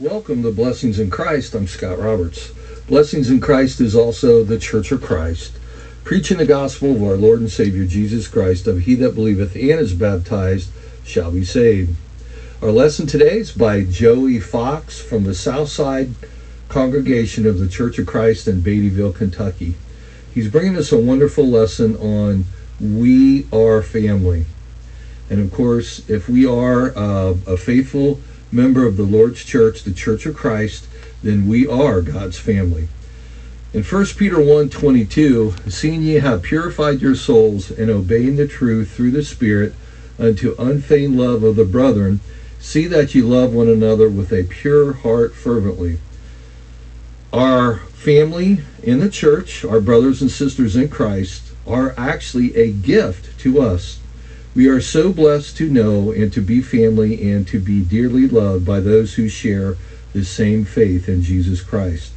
Welcome to Blessings in Christ. I'm Scott Roberts. Blessings in Christ is also the Church of Christ, preaching the gospel of our Lord and Savior Jesus Christ, of he that believeth and is baptized shall be saved. Our lesson today is by Joey Fox from the Southside congregation of the Church of Christ in Beattyville, Kentucky. He's bringing us a wonderful lesson on we are family. And of course, if we are uh, a faithful member of the Lord's church, the Church of Christ, then we are God's family. In 1 Peter 1 22, seeing ye have purified your souls in obeying the truth through the Spirit unto unfeigned love of the brethren, see that ye love one another with a pure heart fervently. Our family in the church, our brothers and sisters in Christ, are actually a gift to us. We are so blessed to know and to be family and to be dearly loved by those who share the same faith in Jesus Christ.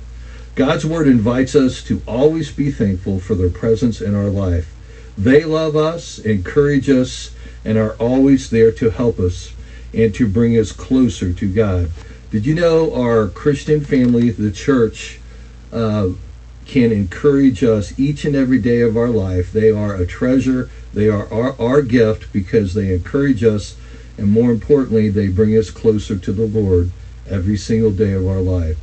God's Word invites us to always be thankful for their presence in our life. They love us, encourage us, and are always there to help us and to bring us closer to God. Did you know our Christian family, the church, uh, can encourage us each and every day of our life? They are a treasure they are our, our gift because they encourage us, and more importantly, they bring us closer to the Lord every single day of our life.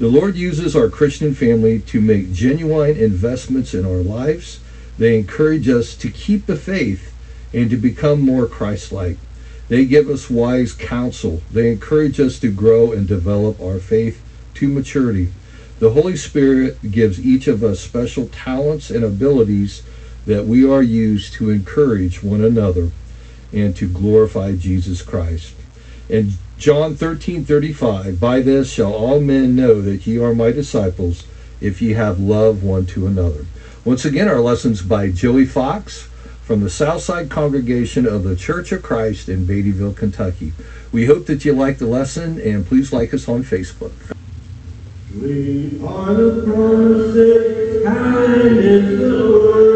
The Lord uses our Christian family to make genuine investments in our lives. They encourage us to keep the faith and to become more Christ like. They give us wise counsel. They encourage us to grow and develop our faith to maturity. The Holy Spirit gives each of us special talents and abilities that we are used to encourage one another and to glorify Jesus Christ. In John 13 35, by this shall all men know that ye are my disciples, if ye have love one to another. Once again, our lessons by Joey Fox from the Southside congregation of the Church of Christ in Beattyville, Kentucky. We hope that you like the lesson and please like us on Facebook. We are the promises, kind the word,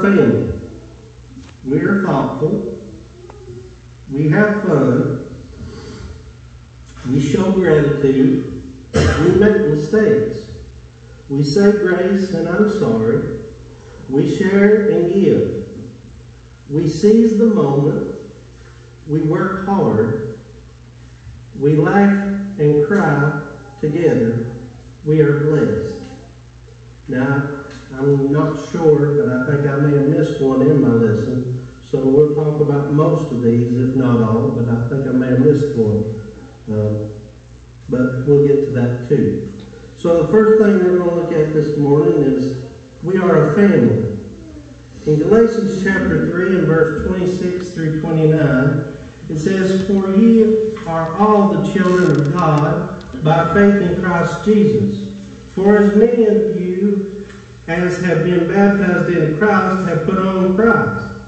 Family. We are thoughtful. We have fun. We show gratitude. We make mistakes. We say grace and I'm sorry. We share and give. We seize the moment. We work hard. We laugh and cry together. We are blessed. Now, I'm not sure, but I think I may have missed one in my lesson. So we'll talk about most of these, if not all, but I think I may have missed one. Um, but we'll get to that too. So the first thing we're going to look at this morning is we are a family. In Galatians chapter 3 and verse 26 through 29, it says, For ye are all the children of God by faith in Christ Jesus. For as many of you as have been baptized in Christ have put on Christ.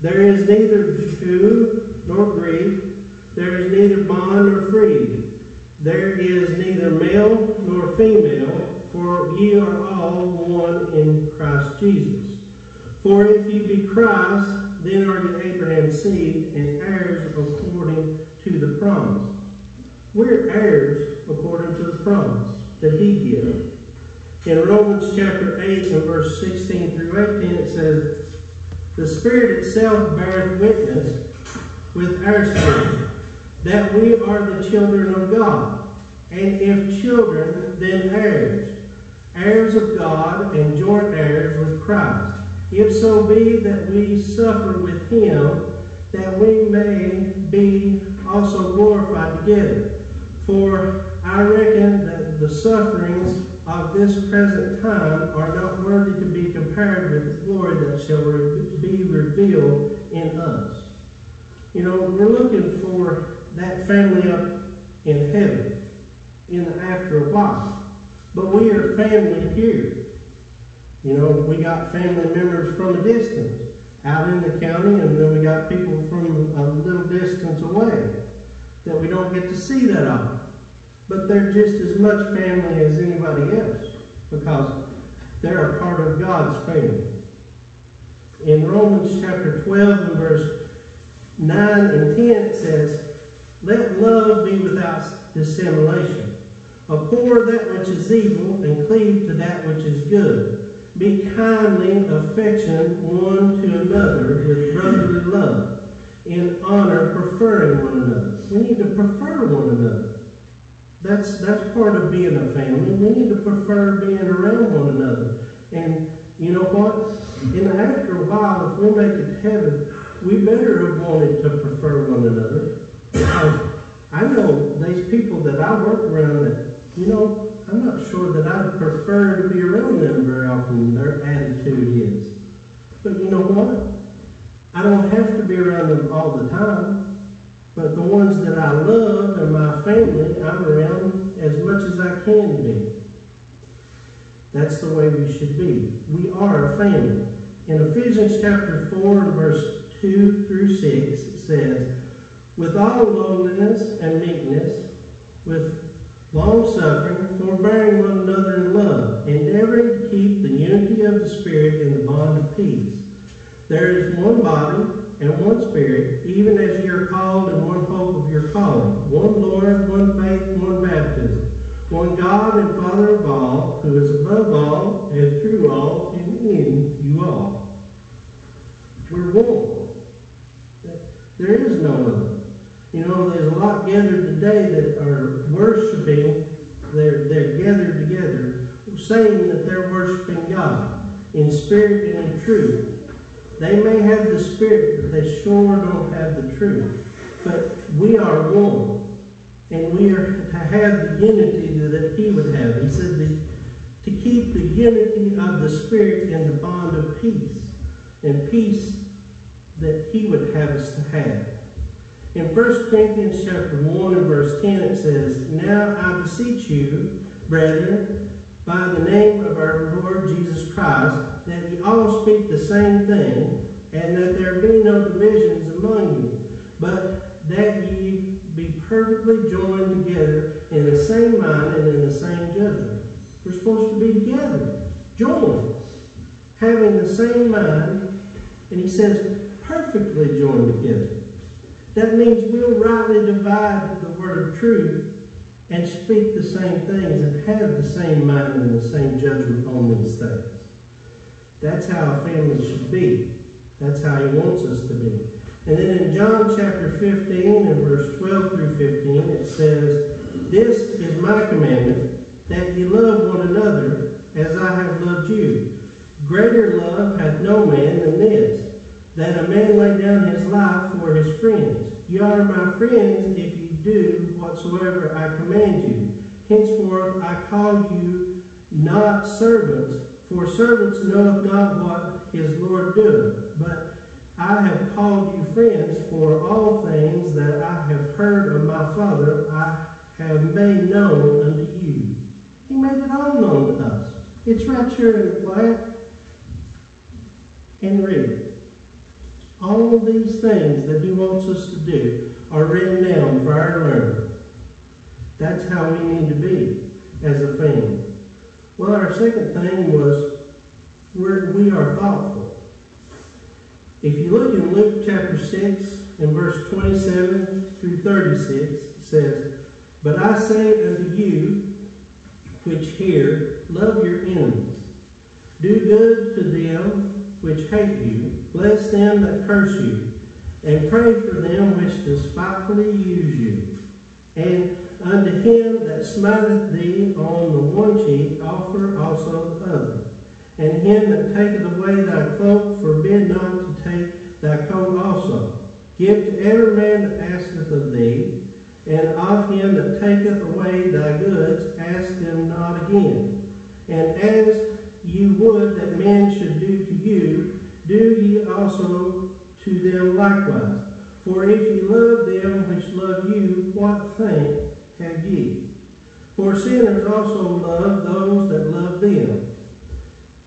There is neither Jew nor Greek, there is neither bond nor free. There is neither male nor female, for ye are all one in Christ Jesus. For if ye be Christ, then are ye Abraham's seed and heirs according to the promise. We're heirs according to the promise that he gave. In Romans chapter 8 and verse 16 through 18 it says, The Spirit itself beareth witness with our spirit that we are the children of God. And if children, then heirs, heirs of God and joint heirs with Christ. If so be that we suffer with him, that we may be also glorified together. For I reckon that the sufferings of this present time are not worthy to be compared with the glory that shall be revealed in us. You know, we're looking for that family up in heaven in the after a while. But we are family here. You know, we got family members from a distance out in the county, and then we got people from a little distance away that we don't get to see that often. But they're just as much family as anybody else because they're a part of God's family. In Romans chapter 12 and verse 9 and 10, it says, let love be without dissimulation. Abhor that which is evil and cleave to that which is good. Be kindly affectionate one to another with brotherly love, in honor preferring one another. We need to prefer one another. That's that's part of being a family. We need to prefer being around one another. And you know what? In after a while, if we make it heaven, we better have wanted to prefer one another. I know these people that I work around that, you know, I'm not sure that I'd prefer to be around them very often, their attitude is. But you know what? I don't have to be around them all the time. But the ones that I love and my family, I'm around as much as I can be. That's the way we should be. We are a family. In Ephesians chapter 4 and verse 2 through 6, it says, with all lowliness and meekness, with long suffering, forbearing one another in love, endeavoring to keep the unity of the Spirit in the bond of peace. There is one body and one Spirit, even as ye are called in one hope of your calling, one Lord, one faith, one baptism, one God and Father of all, who is above all and through all and in you all. We're one. There is no other. You know, there's a lot gathered today that are worshiping. They're, they're gathered together saying that they're worshiping God in spirit and in truth. They may have the spirit, but they sure don't have the truth. But we are one. And we are to have the unity that he would have. He said the, to keep the unity of the spirit in the bond of peace. And peace that he would have us to have. In 1 Corinthians chapter 1 and verse 10, it says, Now I beseech you, brethren, by the name of our Lord Jesus Christ, that ye all speak the same thing, and that there be no divisions among you, but that ye be perfectly joined together in the same mind and in the same judgment. We're supposed to be together, joined, having the same mind, and he says, perfectly joined together. That means we'll rightly divide the word of truth and speak the same things and have the same mind and the same judgment on these things. That's how a family should be. That's how he wants us to be. And then in John chapter 15 and verse 12 through 15, it says, This is my commandment, that ye love one another as I have loved you. Greater love hath no man than this, that a man lay down his life for his friends. You are my friends if you do whatsoever I command you. Henceforth I call you not servants, for servants knoweth not what his Lord doeth. But I have called you friends, for all things that I have heard of my Father I have made known unto you. He made it all known to us. It's right here in the quiet. And read it. All these things that He wants us to do are written down for our learning. That's how we need to be as a family. Well, our second thing was we're, we are thoughtful. If you look in Luke chapter 6 and verse 27 through 36, it says, But I say unto you which hear, love your enemies. Do good to them which hate you, bless them that curse you, and pray for them which despitefully use you. And unto him that smiteth thee on the one cheek, offer also the other. And him that taketh away thy cloak, forbid not to take thy coat also. Give to every man that asketh of thee, and of him that taketh away thy goods, ask them not again. And as you would that men should do to you, do ye also to them likewise. For if ye love them which love you, what thank have ye? For sinners also love those that love them.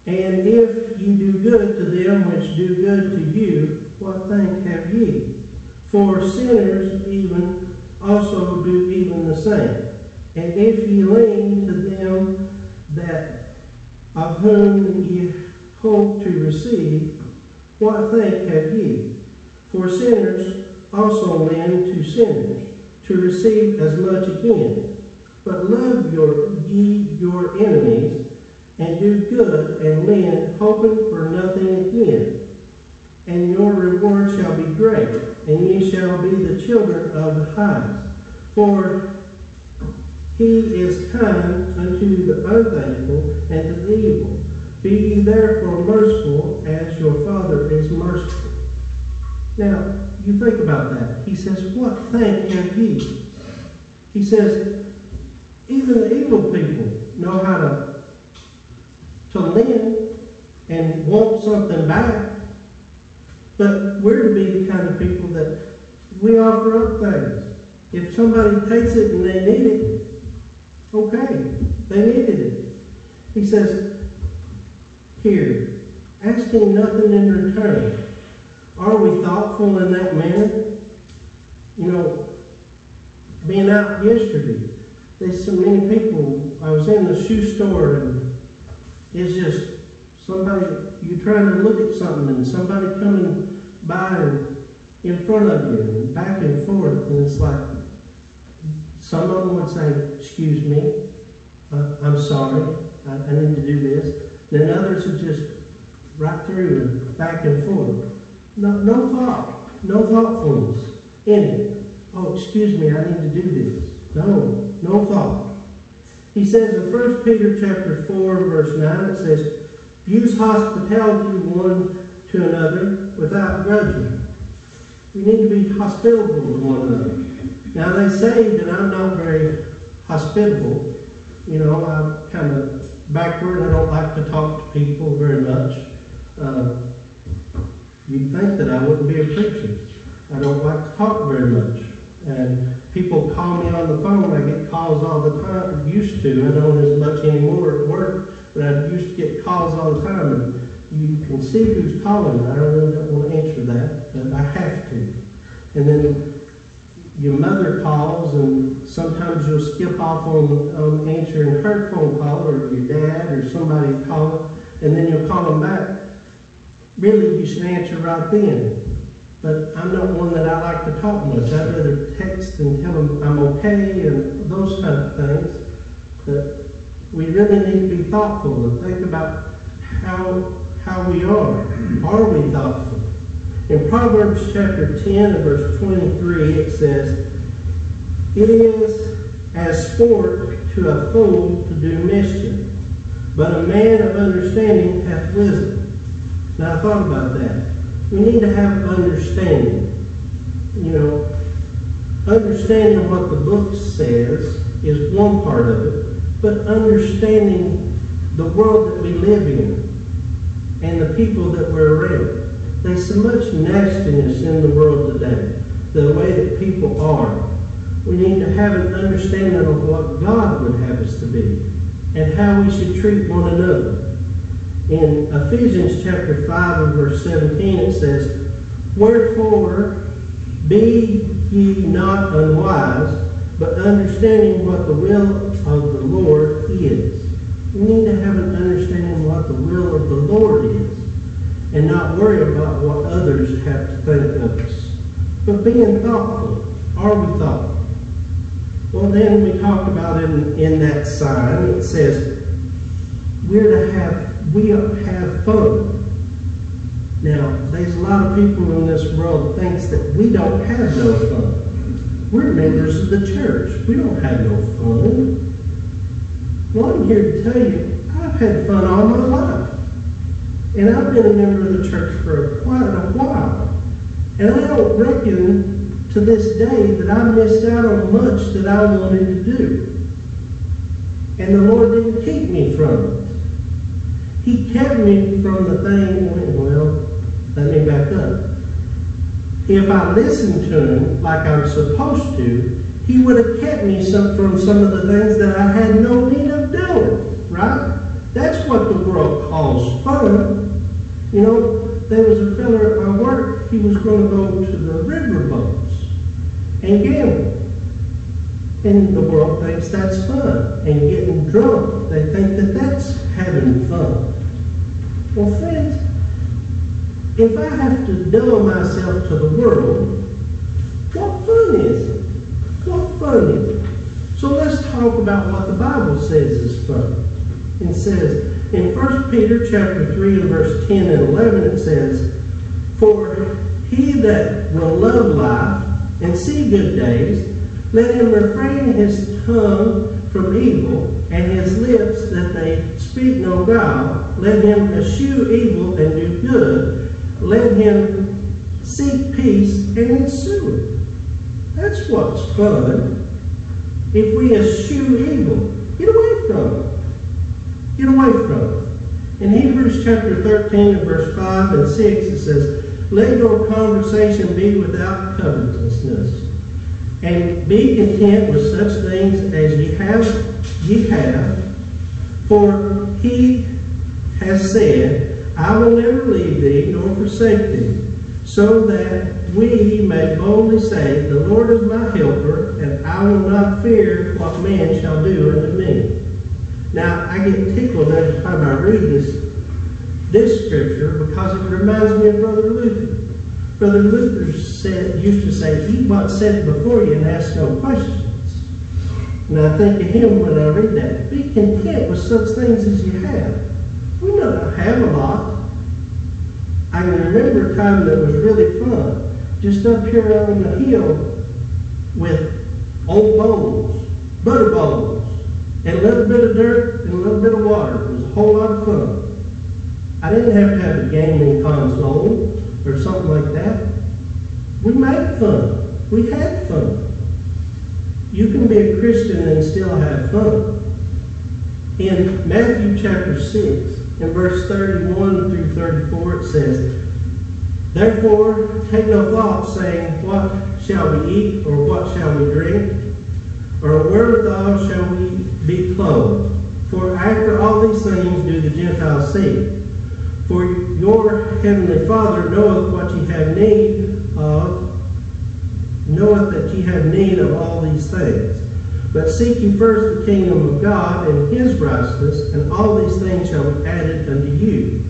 And if ye do good to them which do good to you, what thank have ye? For sinners even also do even the same. And if ye lean to them that of whom ye hope to receive, what thank have ye? For sinners also lend to sinners, to receive as much again. But love your, ye your enemies, and do good, and lend, hoping for nothing again. And your reward shall be great, and ye shall be the children of the highest. For he is kind unto the unthankful and to the evil. Be therefore merciful as your Father is merciful. Now, you think about that. He says, What thank have ye? He says, even the evil people know how to, to lend and want something back. But we're to be the kind of people that we offer up things. If somebody takes it and they need it, Okay, they needed it. He says, here, asking nothing in return. Are we thoughtful in that manner? You know, being out yesterday, there's so many people. I was in the shoe store and it's just somebody, you trying to look at something and somebody coming by in front of you and back and forth and it's like, some of them would say, excuse me, uh, I'm sorry, I, I, need to do this. Then others would just right through and back and forth. No, no thought, no thoughtfulness in it. Oh, excuse me, I need to do this. No, no thought. He says in 1 Peter chapter 4, verse 9, it says, Use hospitality one to another without grudging. We need to be hospitable to one another. Now they say that I'm not very hospitable. You know, I'm kind of backward. I don't like to talk to people very much. Uh, you'd think that I wouldn't be a preacher. I don't like to talk very much. And people call me on the phone. I get calls all the time. Used to. I don't as much anymore at work, but I used to get calls all the time. And you can see who's calling. I really don't want to answer that, but I have to. And then your mother calls, and sometimes you'll skip off on, on answering her phone call, or your dad, or somebody calling, and then you'll call them back. Really, you should answer right then. But I'm not one that I like to talk much. I'd rather text and tell them I'm okay and those kind of things. But we really need to be thoughtful and think about how how we are. Are we thoughtful? In Proverbs chapter 10 and verse 23, it says, It is as sport to a fool to do mischief, but a man of understanding hath wisdom. Now I thought about that. We need to have understanding. You know, understanding what the book says is one part of it, but understanding the world that we live in and the people that we're around. There's so much nastiness in the world today, the way that people are. We need to have an understanding of what God would have us to be and how we should treat one another. In Ephesians chapter 5 and verse 17 it says, Wherefore be ye not unwise, but understanding what the will of the Lord is. We need to have an understanding what the will of the Lord is and not worry about what others have to think of us. But being thoughtful, are we thoughtful? Well, then we talked about in, in that sign, it says, we're to have, we have fun. Now, there's a lot of people in this world thinks that we don't have no fun. We're members of the church. We don't have no fun. Well, I'm here to tell you, I've had fun all my life. And I've been a member of the church for quite a while. And I don't reckon to this day that I missed out on much that I wanted to do. And the Lord didn't keep me from it. He kept me from the thing, well, let me back up. If I listened to him like I'm supposed to, he would have kept me some, from some of the things that I had no need of doing, right? That's what the world calls fun. You know, there was a fella at my work, he was going to go to the river boats and gamble. And the world thinks that's fun. And getting drunk, they think that that's having fun. Well, friends, if I have to dull myself to the world, what fun is it? What fun is it? So let's talk about what the Bible says is fun. It says in 1 Peter chapter 3 and verse 10 and 11, it says, For he that will love life and see good days, let him refrain his tongue from evil, and his lips that they speak no guile. Let him eschew evil and do good. Let him seek peace and ensue it. That's what's fun. If we eschew evil, get away from it. Get away from it. In Hebrews chapter 13 and verse 5 and 6, it says, Let your conversation be without covetousness, and be content with such things as ye have, ye have. For he has said, I will never leave thee nor forsake thee, so that we may boldly say, The Lord is my helper, and I will not fear what man shall do unto me. Now, I get tickled every time I read this, this scripture because it reminds me of Brother Luther. Brother Luther said, used to say, eat what's set before you and ask no questions. And I think of him when I read that. Be content with such things as you have. We don't have a lot. I can remember a time that was really fun. Just up here on the hill with old bowls, butter bowls, and a little bit of dirt and a little bit of water. It was a whole lot of fun. I didn't have to have a gaming console or something like that. We made fun. We had fun. You can be a Christian and still have fun. In Matthew chapter 6, in verse 31 through 34, it says, Therefore, take no thought, saying, What shall we eat, or what shall we drink, or wherewithal shall we be clothed? For after all these things do the Gentiles seek. For your heavenly Father knoweth what ye have need of, knoweth that ye have need of all these things. But seek ye first the kingdom of God and his righteousness, and all these things shall be added unto you.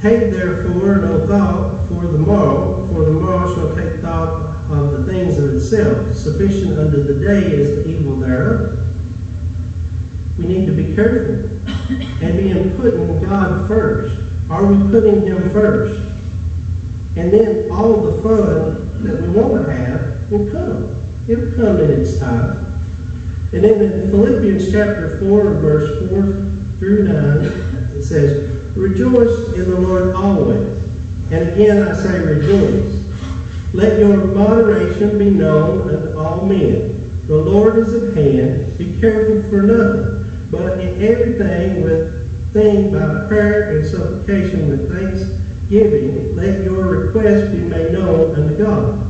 Take therefore no thought for the morrow, for the morrow shall take thought of the things of itself. Sufficient unto the day is the evil thereof. Careful and being putting God first. Are we putting Him first? And then all the fun that we want to have will come. It'll come in its time. And then in Philippians chapter 4, verse 4 through 9, it says, Rejoice in the Lord always. And again I say rejoice. Let your moderation be known unto all men. The Lord is at hand. Be careful for nothing, but in everything with thing by prayer and supplication with thanksgiving, let your requests be made known unto God.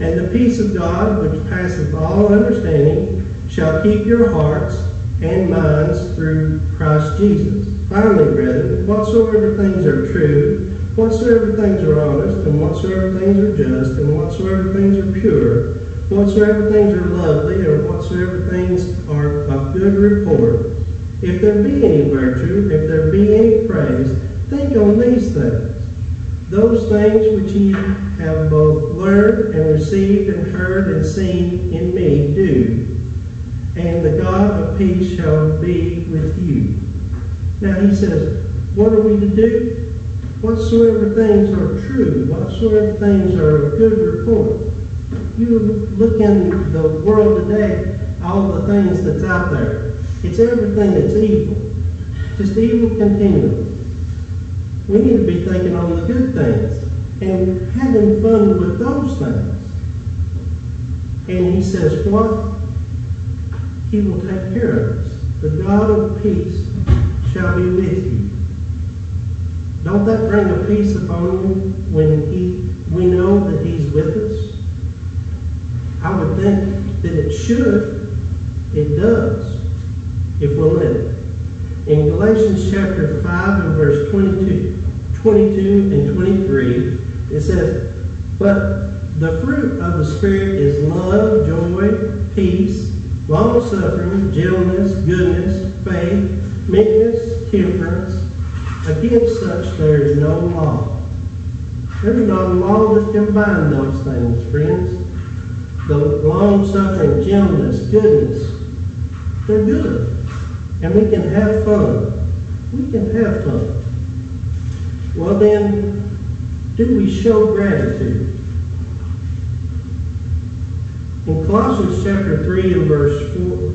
And the peace of God, which passeth all understanding, shall keep your hearts and minds through Christ Jesus. Finally, brethren, whatsoever things are true, whatsoever things are honest, and whatsoever things are just, and whatsoever things are pure, whatsoever things are lovely, or whatsoever things are of good report, if there be any virtue, if there be any praise, think on these things. Those things which ye have both learned and received and heard and seen in me, do, and the God of peace shall be with you. Now he says, what are we to do? Whatsoever things are true, whatsoever things are of good report. You look in the world today, all the things that's out there. It's everything that's evil. Just evil continually. We need to be thinking on the good things and having fun with those things. And he says, what? He will take care of us. The God of peace shall be with you. Don't that bring a peace upon you when he, we know that he's with us? I would think that it should. It does, if we'll let it. In Galatians chapter 5 and verse 22, 22 and 23, it says, But the fruit of the Spirit is love, joy, peace, long-suffering, gentleness, goodness, faith, meekness, temperance. Against such there is no law. There's not a law that can bind those things, friends. The long-suffering, gentleness, goodness, they're good. And we can have fun. We can have fun. Well then, do we show gratitude? In Colossians chapter 3 and verse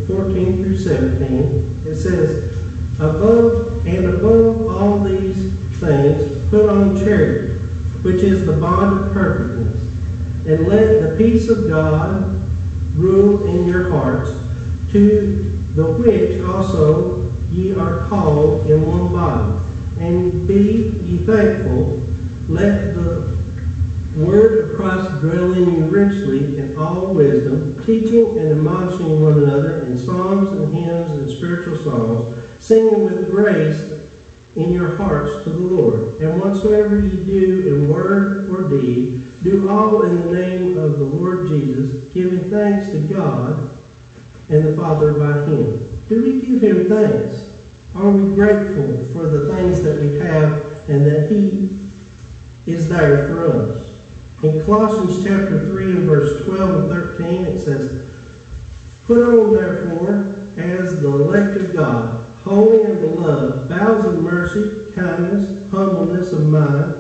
14 through 17, it says, Above and above all these things, put on charity, which is the bond of perfectness. And let the peace of God rule in your hearts, to the which also ye are called in one body. And be ye thankful. Let the word of Christ dwell in you richly in all wisdom, teaching and admonishing one another in psalms and hymns and spiritual songs, singing with grace in your hearts to the Lord. And whatsoever ye do in word or deed, do all in the name of the Lord Jesus, giving thanks to God and the Father by him. Do we give him thanks? Are we grateful for the things that we have and that he is there for us? In Colossians chapter 3 and verse 12 and 13, it says, Put on therefore as the elect of God, holy and beloved, bowels of mercy, kindness, humbleness of mind,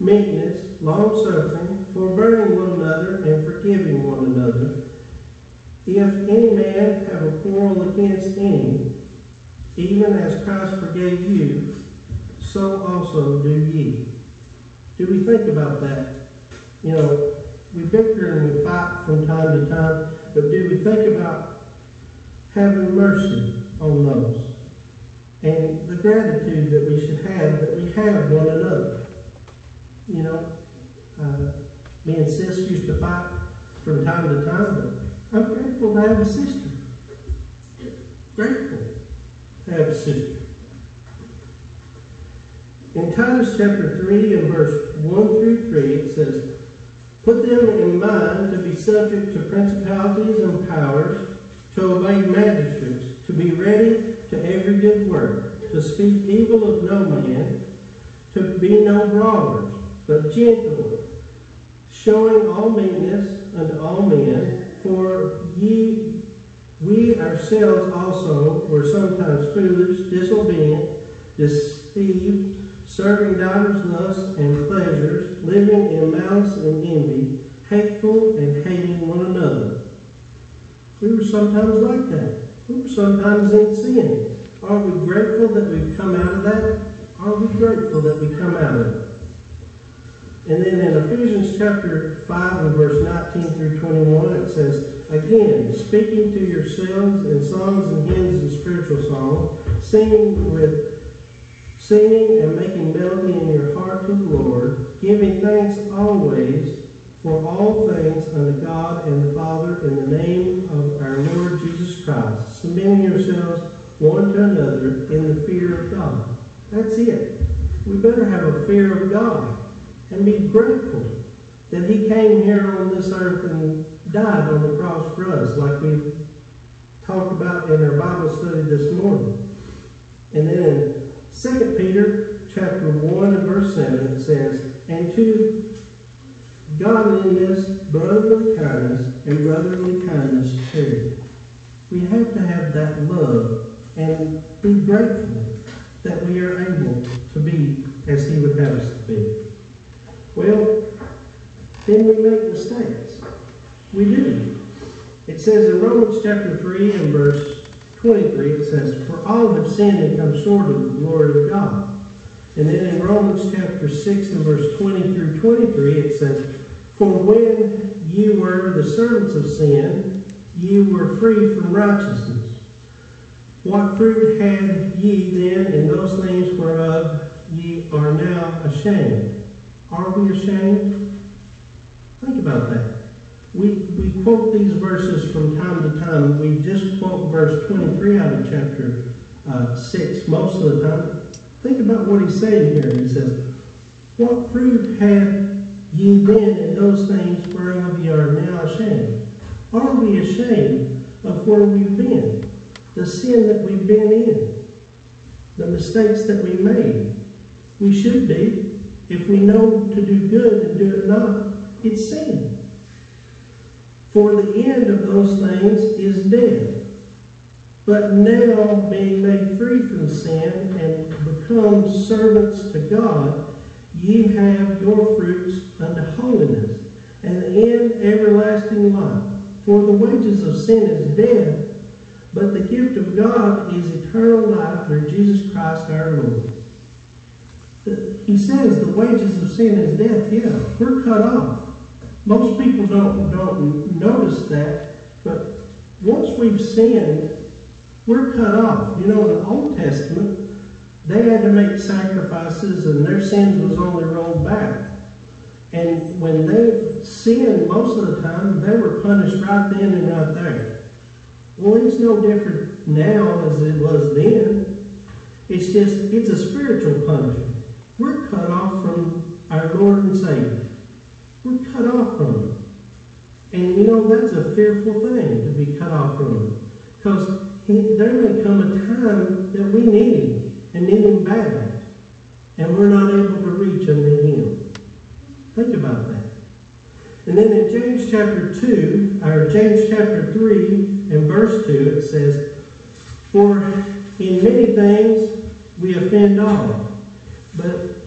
meekness, long-suffering, forbearing one another, and forgiving one another. If any man have a quarrel against any, even as Christ forgave you, so also do ye. Do we think about that? You know, we bicker and we fight from time to time, but do we think about having mercy on those? And the gratitude that we should have, that we have one another. You know, Uh, me and sis used to fight from time to time, but I'm grateful to have a sister. Grateful to have a sister. In Titus chapter 3 and verse 1 through 3, it says, Put them in mind to be subject to principalities and powers, to obey magistrates, to be ready to every good work, to speak evil of no man, to be no brawlers, but gentle, showing all meekness unto all men, for ye we ourselves also were sometimes foolish, disobedient, deceived, serving divers lusts and pleasures, living in malice and envy, hateful and hating one another. We were sometimes like that. We were sometimes in sin. Are we grateful that we've come out of that? Are we grateful that we come out of it? And then in Ephesians chapter 5 and verse 19 through 21, it says, Again, speaking to yourselves in songs and hymns and spiritual songs, singing with singing and making melody in your heart to the Lord, giving thanks always for all things unto God and the Father in the name of our Lord Jesus Christ, submitting yourselves one to another in the fear of God. That's it. We better have a fear of God and be grateful that He came here on this earth and died on the cross for us, like we talked about in our Bible study this morning. And then in 2 Peter chapter 1 and verse 7 it says, And to godliness, brotherly kindness, and brotherly kindness charity. We have to have that love and be grateful that we are able to be as He would have us to be. Well, then we make mistakes. We do. It says in Romans chapter 3 and verse 23, it says, For all have sinned and come short of the glory of God. And then in Romans chapter 6 and verse 20 through 23, it says, For when ye were the servants of sin, ye were free from righteousness. What fruit had ye then in those things whereof ye are now ashamed? Are we ashamed? Think about that. We, we quote these verses from time to time. We just quote verse 23 out of chapter uh, 6 most of the time. Think about what he's saying here. He says, What fruit have ye then in those things whereof ye are now ashamed? Are we ashamed of where we've been? The sin that we've been in? The mistakes that we made? We should be. If we know to do good and do it not, it's sin. For the end of those things is death. But now, being made free from sin and become servants to God, ye have your fruits unto holiness, and the end everlasting life. For the wages of sin is death, but the gift of God is eternal life through Jesus Christ our Lord. He says the wages of sin is death. Yeah, we're cut off. Most people don't, don't notice that, but once we've sinned, we're cut off. You know, in the Old Testament, they had to make sacrifices and their sins was only rolled back. And when they sinned, most of the time, they were punished right then and right there. Well, it's no different now as it was then. It's just, it's a spiritual punishment. We're cut off from our Lord and Savior. We're cut off from Him. And you know, that's a fearful thing to be cut off from Him. Because there may come a time that we need Him and need Him badly. And we're not able to reach unto Him. Think about that. And then in James chapter 2, or James chapter 3 and verse 2, it says, For in many things we offend all, but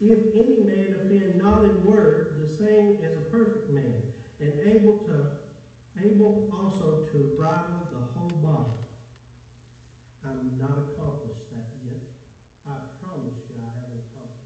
if any man offend not in word, the same as a perfect man, and able to able also to bridle the whole body. I'm not accomplished that yet. I promise you I haven't accomplished